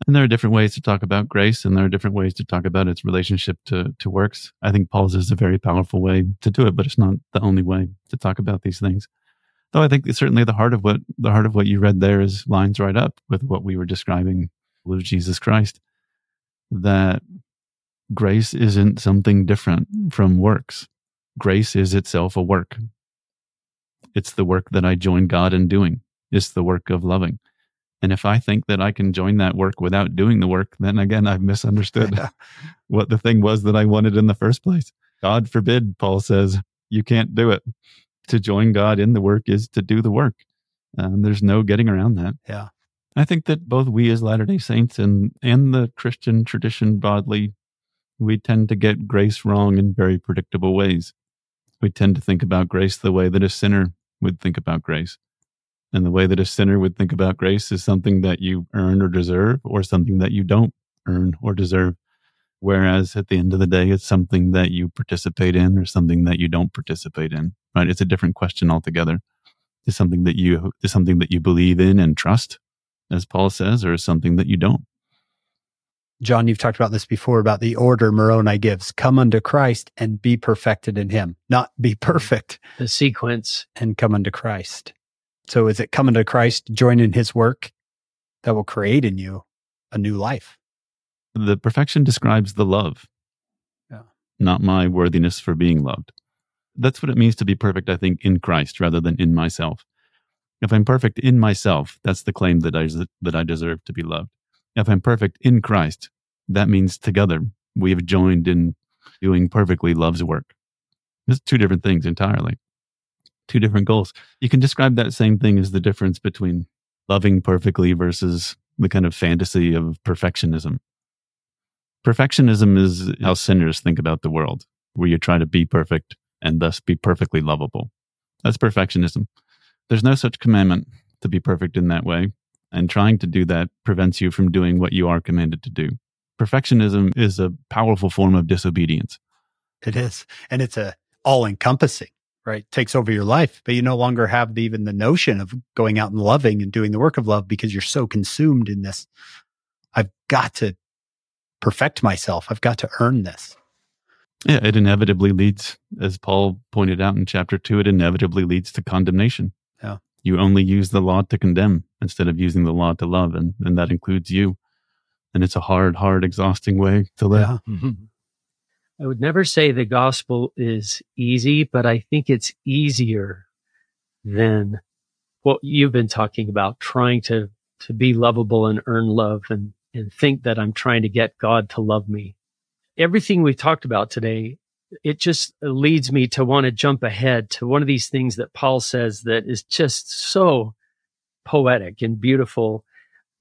And there are different ways to talk about grace, and there are different ways to talk about its relationship to, to works. I think Paul's is a very powerful way to do it, but it's not the only way to talk about these things. Though I think certainly the heart of what the heart of what you read there is lines right up with what we were describing with Jesus Christ. That grace isn't something different from works. Grace is itself a work. It's the work that I join God in doing. It's the work of loving. And if I think that I can join that work without doing the work, then again, I've misunderstood what the thing was that I wanted in the first place. God forbid, Paul says, you can't do it. To join God in the work is to do the work. And there's no getting around that. Yeah. I think that both we as Latter day Saints and, and the Christian tradition broadly, we tend to get grace wrong in very predictable ways. We tend to think about grace the way that a sinner would think about grace. And the way that a sinner would think about grace is something that you earn or deserve, or something that you don't earn or deserve. Whereas at the end of the day, it's something that you participate in or something that you don't participate in, right? It's a different question altogether. Is something that you, is something that you believe in and trust, as Paul says, or is something that you don't? John, you've talked about this before about the order Moroni gives come unto Christ and be perfected in him, not be mm-hmm. perfect. The sequence. And come unto Christ. So is it coming to Christ, join in his work that will create in you a new life? The perfection describes the love, yeah. not my worthiness for being loved. That's what it means to be perfect, I think, in Christ rather than in myself. If I'm perfect in myself, that's the claim that I, that I deserve to be loved. If I'm perfect in Christ, that means together we have joined in doing perfectly love's work. It's two different things entirely two different goals. You can describe that same thing as the difference between loving perfectly versus the kind of fantasy of perfectionism. Perfectionism is how sinners think about the world, where you try to be perfect and thus be perfectly lovable. That's perfectionism. There's no such commandment to be perfect in that way, and trying to do that prevents you from doing what you are commanded to do. Perfectionism is a powerful form of disobedience. It is, and it's a all encompassing right takes over your life but you no longer have the, even the notion of going out and loving and doing the work of love because you're so consumed in this i've got to perfect myself i've got to earn this yeah it inevitably leads as paul pointed out in chapter 2 it inevitably leads to condemnation yeah you only use the law to condemn instead of using the law to love and, and that includes you and it's a hard hard exhausting way to live yeah. Mm-hmm. I would never say the gospel is easy, but I think it's easier than what you've been talking about, trying to, to be lovable and earn love and, and think that I'm trying to get God to love me. Everything we talked about today, it just leads me to want to jump ahead to one of these things that Paul says that is just so poetic and beautiful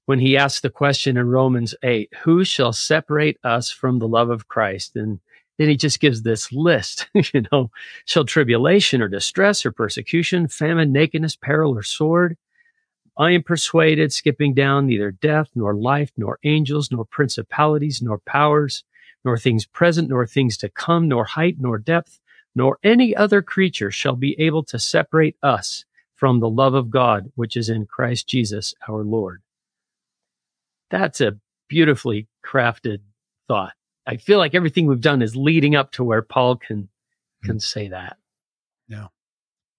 when he asks the question in Romans 8, who shall separate us from the love of Christ? And then he just gives this list, you know, shall tribulation or distress or persecution, famine, nakedness, peril, or sword. I am persuaded, skipping down, neither death, nor life, nor angels, nor principalities, nor powers, nor things present, nor things to come, nor height, nor depth, nor any other creature shall be able to separate us from the love of God, which is in Christ Jesus our Lord. That's a beautifully crafted thought. I feel like everything we've done is leading up to where Paul can can mm. say that. Yeah.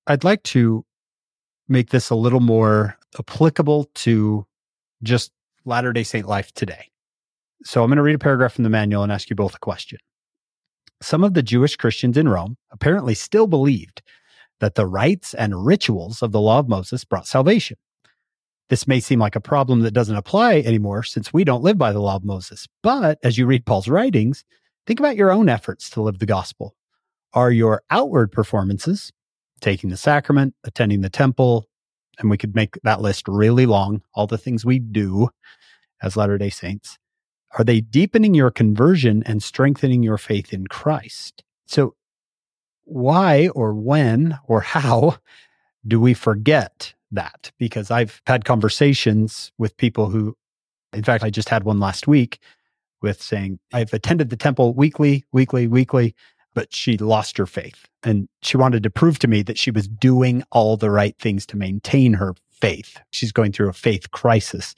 I'd like to make this a little more applicable to just Latter-day Saint life today. So I'm going to read a paragraph from the manual and ask you both a question. Some of the Jewish Christians in Rome apparently still believed that the rites and rituals of the law of Moses brought salvation. This may seem like a problem that doesn't apply anymore since we don't live by the law of Moses. But as you read Paul's writings, think about your own efforts to live the gospel. Are your outward performances, taking the sacrament, attending the temple, and we could make that list really long, all the things we do as Latter day Saints, are they deepening your conversion and strengthening your faith in Christ? So, why or when or how do we forget that? Because I've had conversations with people who, in fact, I just had one last week with saying, I've attended the temple weekly, weekly, weekly, but she lost her faith. And she wanted to prove to me that she was doing all the right things to maintain her faith. She's going through a faith crisis.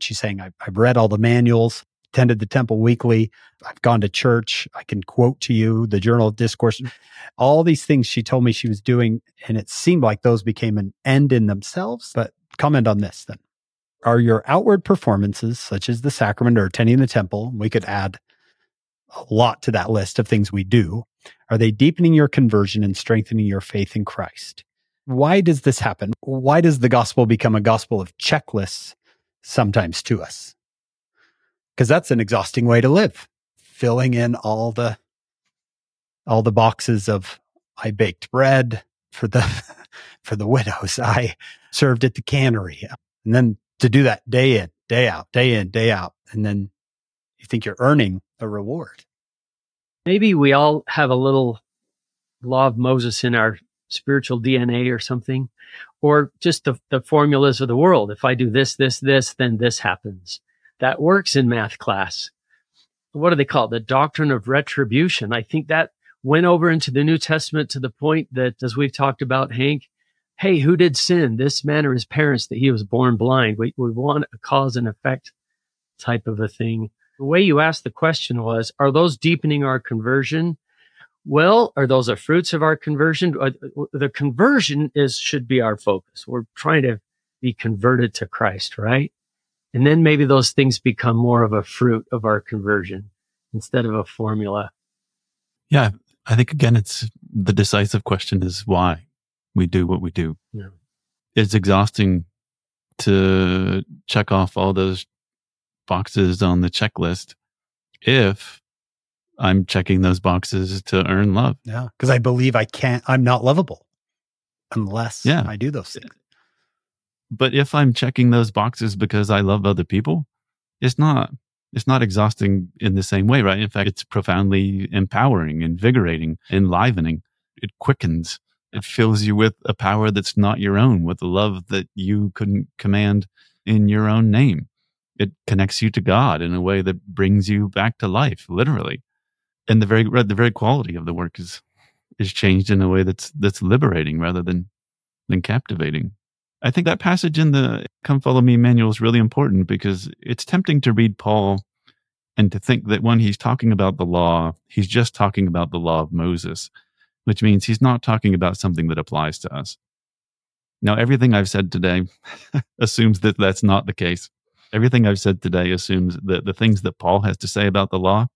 She's saying, I've, I've read all the manuals, attended the temple weekly, I've gone to church, I can quote to you the Journal of Discourse, mm-hmm. all these things she told me she was doing. And it seemed like those became an end in themselves. But comment on this then. Are your outward performances, such as the sacrament or attending the temple, we could add a lot to that list of things we do, are they deepening your conversion and strengthening your faith in Christ? Why does this happen? Why does the gospel become a gospel of checklists sometimes to us. Because that's an exhausting way to live, filling in all the all the boxes of I baked bread for the for the widows. I served at the cannery. And then to do that day in, day out, day in, day out. And then you think you're earning a reward. Maybe we all have a little law of Moses in our spiritual DNA or something or just the, the formulas of the world. If I do this, this, this, then this happens. That works in math class. What do they call it? The doctrine of retribution. I think that went over into the New Testament to the point that, as we've talked about, Hank, hey, who did sin? This man or his parents that he was born blind? We, we want a cause and effect type of a thing. The way you asked the question was, are those deepening our conversion? Well, are those the fruits of our conversion? Uh, the conversion is should be our focus. We're trying to be converted to Christ, right? And then maybe those things become more of a fruit of our conversion instead of a formula. Yeah, I think again, it's the decisive question is why we do what we do. Yeah. It's exhausting to check off all those boxes on the checklist if I'm checking those boxes to earn love. Yeah. Cause I believe I can't, I'm not lovable unless yeah. I do those things. But if I'm checking those boxes because I love other people, it's not, it's not exhausting in the same way, right? In fact, it's profoundly empowering, invigorating, enlivening. It quickens. It fills you with a power that's not your own, with a love that you couldn't command in your own name. It connects you to God in a way that brings you back to life, literally and the very the very quality of the work is is changed in a way that's that's liberating rather than than captivating. I think that passage in the Come Follow Me manual is really important because it's tempting to read Paul and to think that when he's talking about the law, he's just talking about the law of Moses, which means he's not talking about something that applies to us. Now, everything I've said today assumes that that's not the case. Everything I've said today assumes that the things that Paul has to say about the law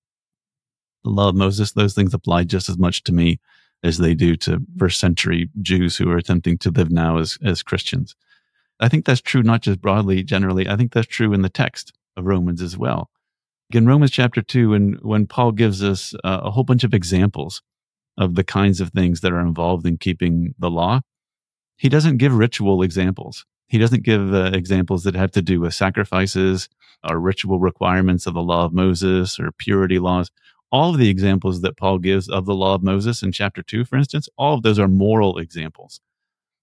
the law of Moses, those things apply just as much to me as they do to first century Jews who are attempting to live now as, as Christians. I think that's true not just broadly, generally. I think that's true in the text of Romans as well. In Romans chapter 2, and when Paul gives us uh, a whole bunch of examples of the kinds of things that are involved in keeping the law, he doesn't give ritual examples. He doesn't give uh, examples that have to do with sacrifices or ritual requirements of the law of Moses or purity laws all of the examples that Paul gives of the law of Moses in chapter two, for instance, all of those are moral examples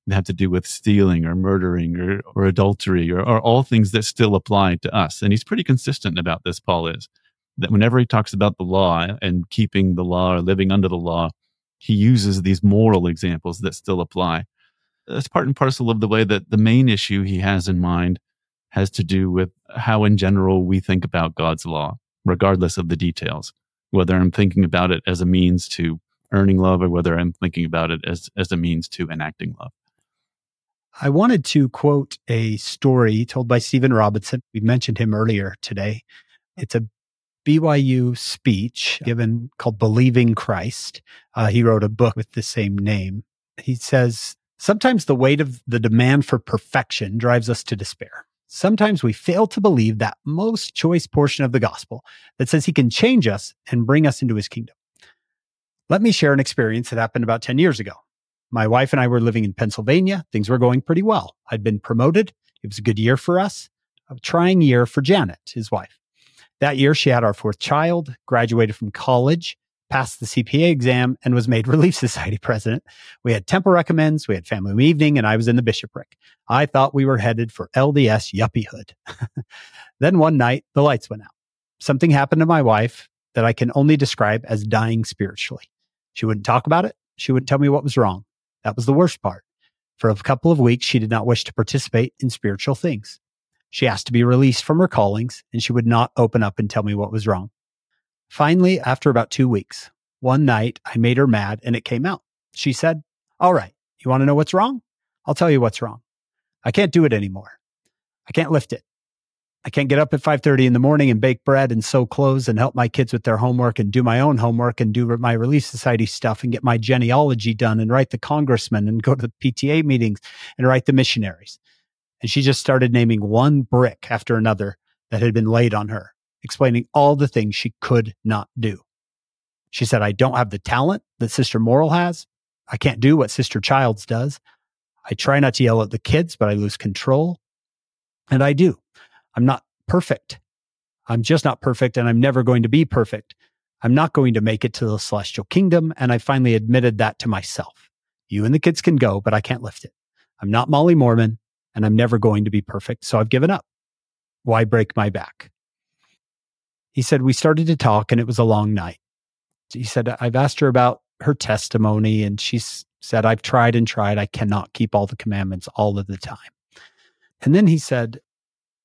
that have to do with stealing or murdering or, or adultery or, or all things that still apply to us. And he's pretty consistent about this, Paul is, that whenever he talks about the law and keeping the law or living under the law, he uses these moral examples that still apply. That's part and parcel of the way that the main issue he has in mind has to do with how, in general, we think about God's law, regardless of the details whether I'm thinking about it as a means to earning love or whether I'm thinking about it as, as a means to enacting love. I wanted to quote a story told by Stephen Robinson. We mentioned him earlier today. It's a BYU speech given called Believing Christ. Uh, he wrote a book with the same name. He says, Sometimes the weight of the demand for perfection drives us to despair. Sometimes we fail to believe that most choice portion of the gospel that says he can change us and bring us into his kingdom. Let me share an experience that happened about 10 years ago. My wife and I were living in Pennsylvania. Things were going pretty well. I'd been promoted. It was a good year for us, a trying year for Janet, his wife. That year, she had our fourth child, graduated from college, passed the CPA exam, and was made Relief Society president. We had temple recommends, we had family evening, and I was in the bishopric. I thought we were headed for LDS yuppiehood. then one night, the lights went out. Something happened to my wife that I can only describe as dying spiritually. She wouldn't talk about it. She wouldn't tell me what was wrong. That was the worst part. For a couple of weeks, she did not wish to participate in spiritual things. She asked to be released from her callings, and she would not open up and tell me what was wrong. Finally, after about two weeks, one night I made her mad and it came out. She said, All right, you want to know what's wrong? I'll tell you what's wrong. I can't do it anymore. I can't lift it. I can't get up at 5:30 in the morning and bake bread and sew clothes and help my kids with their homework and do my own homework and do my Relief Society stuff and get my genealogy done and write the congressman and go to the PTA meetings and write the missionaries. And she just started naming one brick after another that had been laid on her, explaining all the things she could not do. She said, I don't have the talent that Sister Moral has. I can't do what Sister Childs does. I try not to yell at the kids, but I lose control. And I do. I'm not perfect. I'm just not perfect and I'm never going to be perfect. I'm not going to make it to the celestial kingdom. And I finally admitted that to myself. You and the kids can go, but I can't lift it. I'm not Molly Mormon and I'm never going to be perfect. So I've given up. Why break my back? He said, We started to talk and it was a long night. He said, I've asked her about her testimony and she said, I've tried and tried. I cannot keep all the commandments all of the time. And then he said,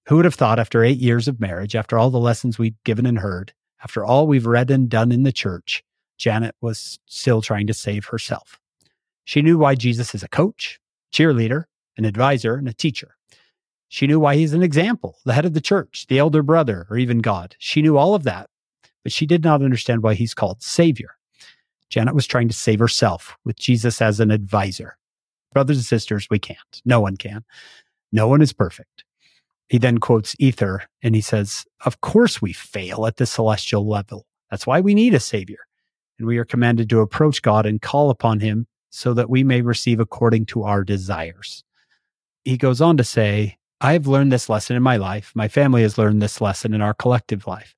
who would have thought after eight years of marriage, after all the lessons we'd given and heard, after all we've read and done in the church, Janet was still trying to save herself. She knew why Jesus is a coach, cheerleader, an advisor, and a teacher. She knew why he's an example, the head of the church, the elder brother, or even God. She knew all of that, but she did not understand why he's called Savior. Janet was trying to save herself with Jesus as an advisor. Brothers and sisters, we can't. No one can. No one is perfect. He then quotes Ether and he says, Of course we fail at the celestial level. That's why we need a savior. And we are commanded to approach God and call upon him so that we may receive according to our desires. He goes on to say, I have learned this lesson in my life. My family has learned this lesson in our collective life.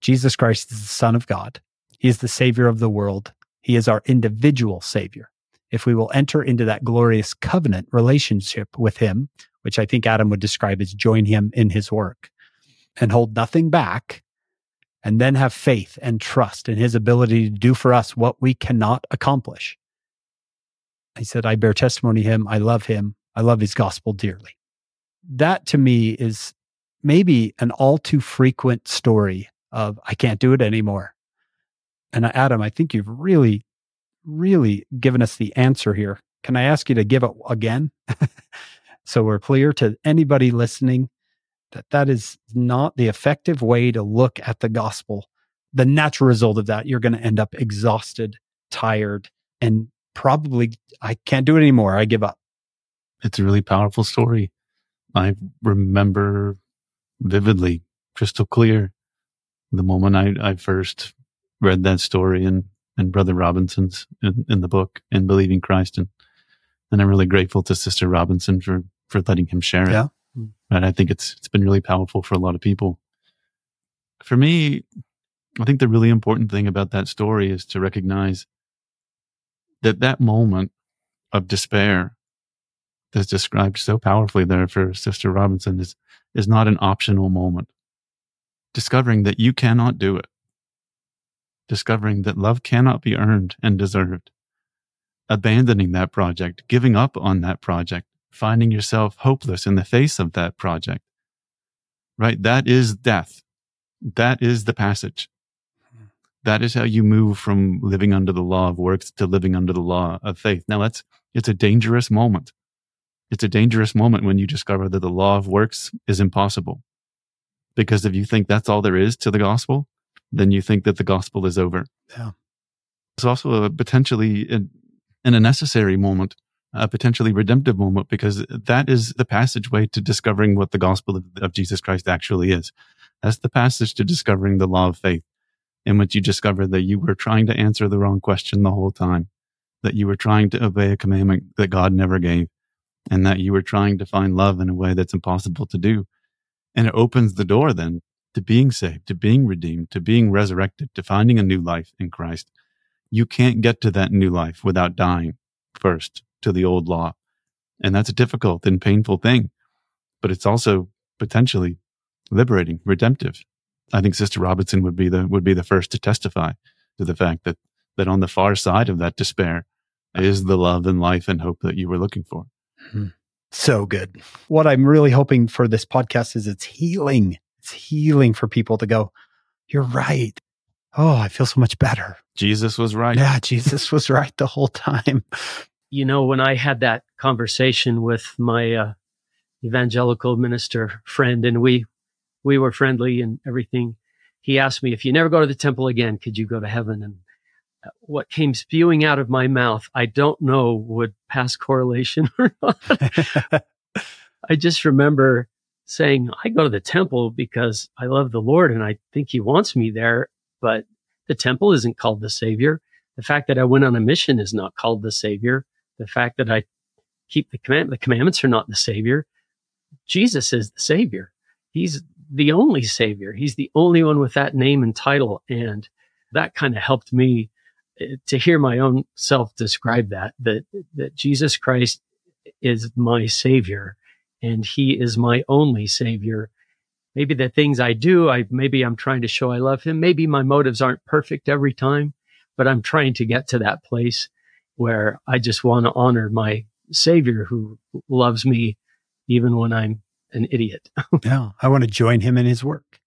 Jesus Christ is the Son of God. He is the Savior of the world. He is our individual Savior. If we will enter into that glorious covenant relationship with Him, which I think Adam would describe as join him in his work and hold nothing back, and then have faith and trust in his ability to do for us what we cannot accomplish. He said, I bear testimony to him. I love him. I love his gospel dearly. That to me is maybe an all too frequent story of I can't do it anymore. And uh, Adam, I think you've really, really given us the answer here. Can I ask you to give it again? So we're clear to anybody listening that that is not the effective way to look at the gospel. The natural result of that, you're going to end up exhausted, tired, and probably, I can't do it anymore. I give up. It's a really powerful story. I remember vividly, crystal clear, the moment I, I first read that story in, in Brother Robinson's in, in the book in Believing Christ. And, and I'm really grateful to Sister Robinson for for letting him share it. Yeah. And I think it's it's been really powerful for a lot of people. For me, I think the really important thing about that story is to recognize that that moment of despair that's described so powerfully there for Sister Robinson is is not an optional moment. Discovering that you cannot do it. Discovering that love cannot be earned and deserved. Abandoning that project, giving up on that project, finding yourself hopeless in the face of that project, right? That is death. That is the passage. That is how you move from living under the law of works to living under the law of faith. Now that's, it's a dangerous moment. It's a dangerous moment when you discover that the law of works is impossible. Because if you think that's all there is to the gospel, then you think that the gospel is over. Yeah. It's also a potentially in, in a necessary moment a potentially redemptive moment because that is the passageway to discovering what the gospel of, of Jesus Christ actually is. That's the passage to discovering the law of faith in which you discover that you were trying to answer the wrong question the whole time, that you were trying to obey a commandment that God never gave, and that you were trying to find love in a way that's impossible to do. And it opens the door then to being saved, to being redeemed, to being resurrected, to finding a new life in Christ. You can't get to that new life without dying first to the old law. And that's a difficult and painful thing, but it's also potentially liberating, redemptive. I think Sister Robinson would be the would be the first to testify to the fact that that on the far side of that despair is the love and life and hope that you were looking for. Hmm. So good. What I'm really hoping for this podcast is it's healing. It's healing for people to go, you're right. Oh, I feel so much better. Jesus was right. Yeah, Jesus was right the whole time. You know, when I had that conversation with my uh, evangelical minister friend, and we we were friendly and everything. He asked me, if you never go to the temple again, could you go to heaven? And what came spewing out of my mouth, I don't know would pass correlation or not. I just remember saying, I go to the temple because I love the Lord and I think he wants me there, but the temple isn't called the savior. The fact that I went on a mission is not called the savior. The fact that I keep the command, the commandments are not the savior. Jesus is the savior. He's the only savior. He's the only one with that name and title. And that kind of helped me to hear my own self describe that, that, that Jesus Christ is my savior and he is my only savior. Maybe the things I do, I, maybe I'm trying to show I love him. Maybe my motives aren't perfect every time, but I'm trying to get to that place where I just want to honor my savior who loves me even when I'm an idiot. yeah, I want to join him in his work.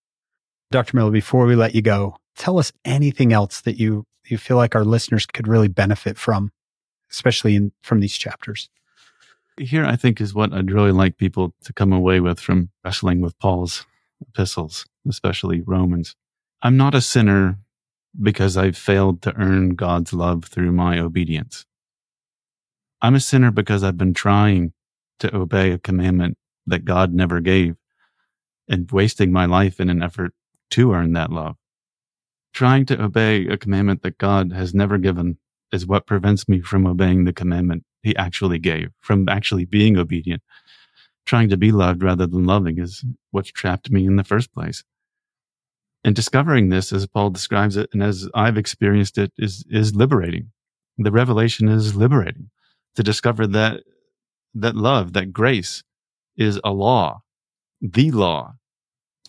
Dr. Miller, before we let you go, tell us anything else that you you feel like our listeners could really benefit from, especially in from these chapters. Here, I think is what I'd really like people to come away with from wrestling with Paul's epistles, especially Romans. I'm not a sinner because I've failed to earn God's love through my obedience. I'm a sinner because I've been trying to obey a commandment that God never gave and wasting my life in an effort to earn that love. Trying to obey a commandment that God has never given is what prevents me from obeying the commandment he actually gave, from actually being obedient. Trying to be loved rather than loving is what's trapped me in the first place. And discovering this, as Paul describes it, and as I've experienced it, is, is liberating. The revelation is liberating to discover that, that love, that grace is a law, the law.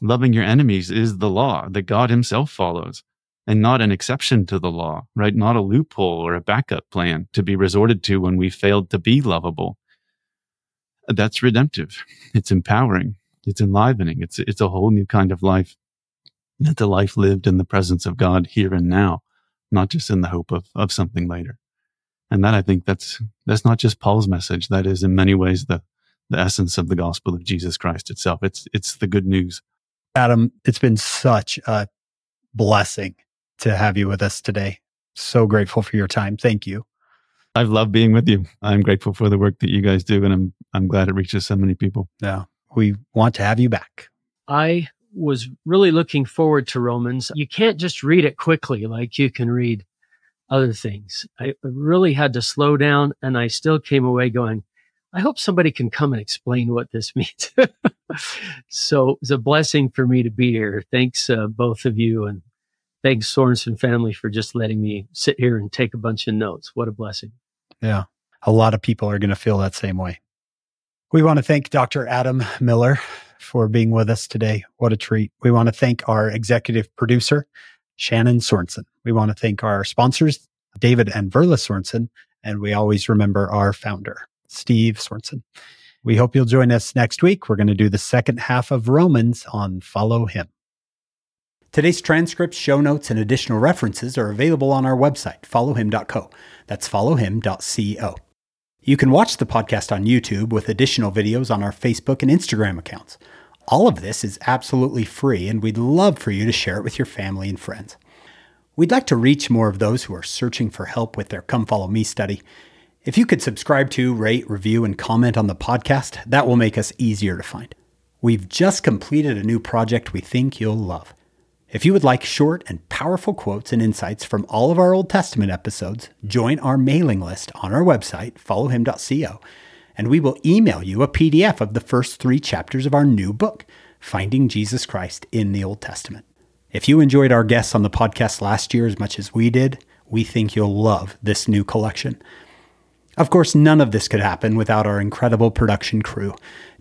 Loving your enemies is the law that God himself follows and not an exception to the law, right? Not a loophole or a backup plan to be resorted to when we failed to be lovable. That's redemptive. It's empowering. It's enlivening. It's, it's a whole new kind of life. It's a life lived in the presence of God here and now, not just in the hope of, of something later. And that I think that's, that's not just Paul's message. That is in many ways the, the essence of the gospel of Jesus Christ itself. It's, it's the good news. Adam, it's been such a blessing to have you with us today. So grateful for your time. Thank you. I've loved being with you. I'm grateful for the work that you guys do, and I'm I'm glad it reaches so many people. Yeah, we want to have you back. I was really looking forward to Romans. You can't just read it quickly like you can read other things. I really had to slow down, and I still came away going, I hope somebody can come and explain what this means. so it's a blessing for me to be here. Thanks, uh, both of you, and thanks Sorensen family for just letting me sit here and take a bunch of notes. What a blessing. Yeah. A lot of people are going to feel that same way. We want to thank Dr. Adam Miller for being with us today. What a treat. We want to thank our executive producer, Shannon Sorensen. We want to thank our sponsors, David and Verla Sorensen. And we always remember our founder, Steve Sorensen. We hope you'll join us next week. We're going to do the second half of Romans on Follow Him. Today's transcripts, show notes, and additional references are available on our website, followhim.co. That's followhim.co. You can watch the podcast on YouTube with additional videos on our Facebook and Instagram accounts. All of this is absolutely free, and we'd love for you to share it with your family and friends. We'd like to reach more of those who are searching for help with their Come Follow Me study. If you could subscribe to, rate, review, and comment on the podcast, that will make us easier to find. We've just completed a new project we think you'll love. If you would like short and powerful quotes and insights from all of our Old Testament episodes, join our mailing list on our website, followhim.co, and we will email you a PDF of the first three chapters of our new book, Finding Jesus Christ in the Old Testament. If you enjoyed our guests on the podcast last year as much as we did, we think you'll love this new collection. Of course, none of this could happen without our incredible production crew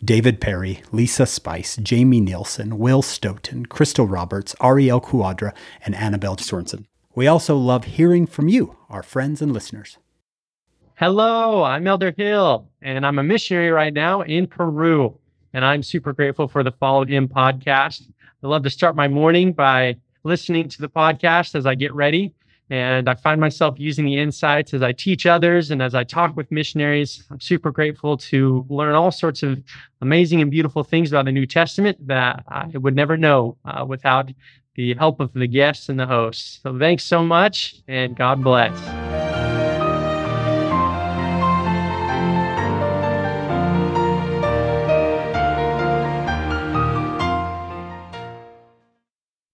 David Perry, Lisa Spice, Jamie Nielsen, Will Stoughton, Crystal Roberts, Ariel Quadra, and Annabelle Sorensen. We also love hearing from you, our friends and listeners. Hello, I'm Elder Hill, and I'm a missionary right now in Peru. And I'm super grateful for the Follow Him podcast. I love to start my morning by listening to the podcast as I get ready. And I find myself using the insights as I teach others and as I talk with missionaries. I'm super grateful to learn all sorts of amazing and beautiful things about the New Testament that I would never know uh, without the help of the guests and the hosts. So thanks so much and God bless.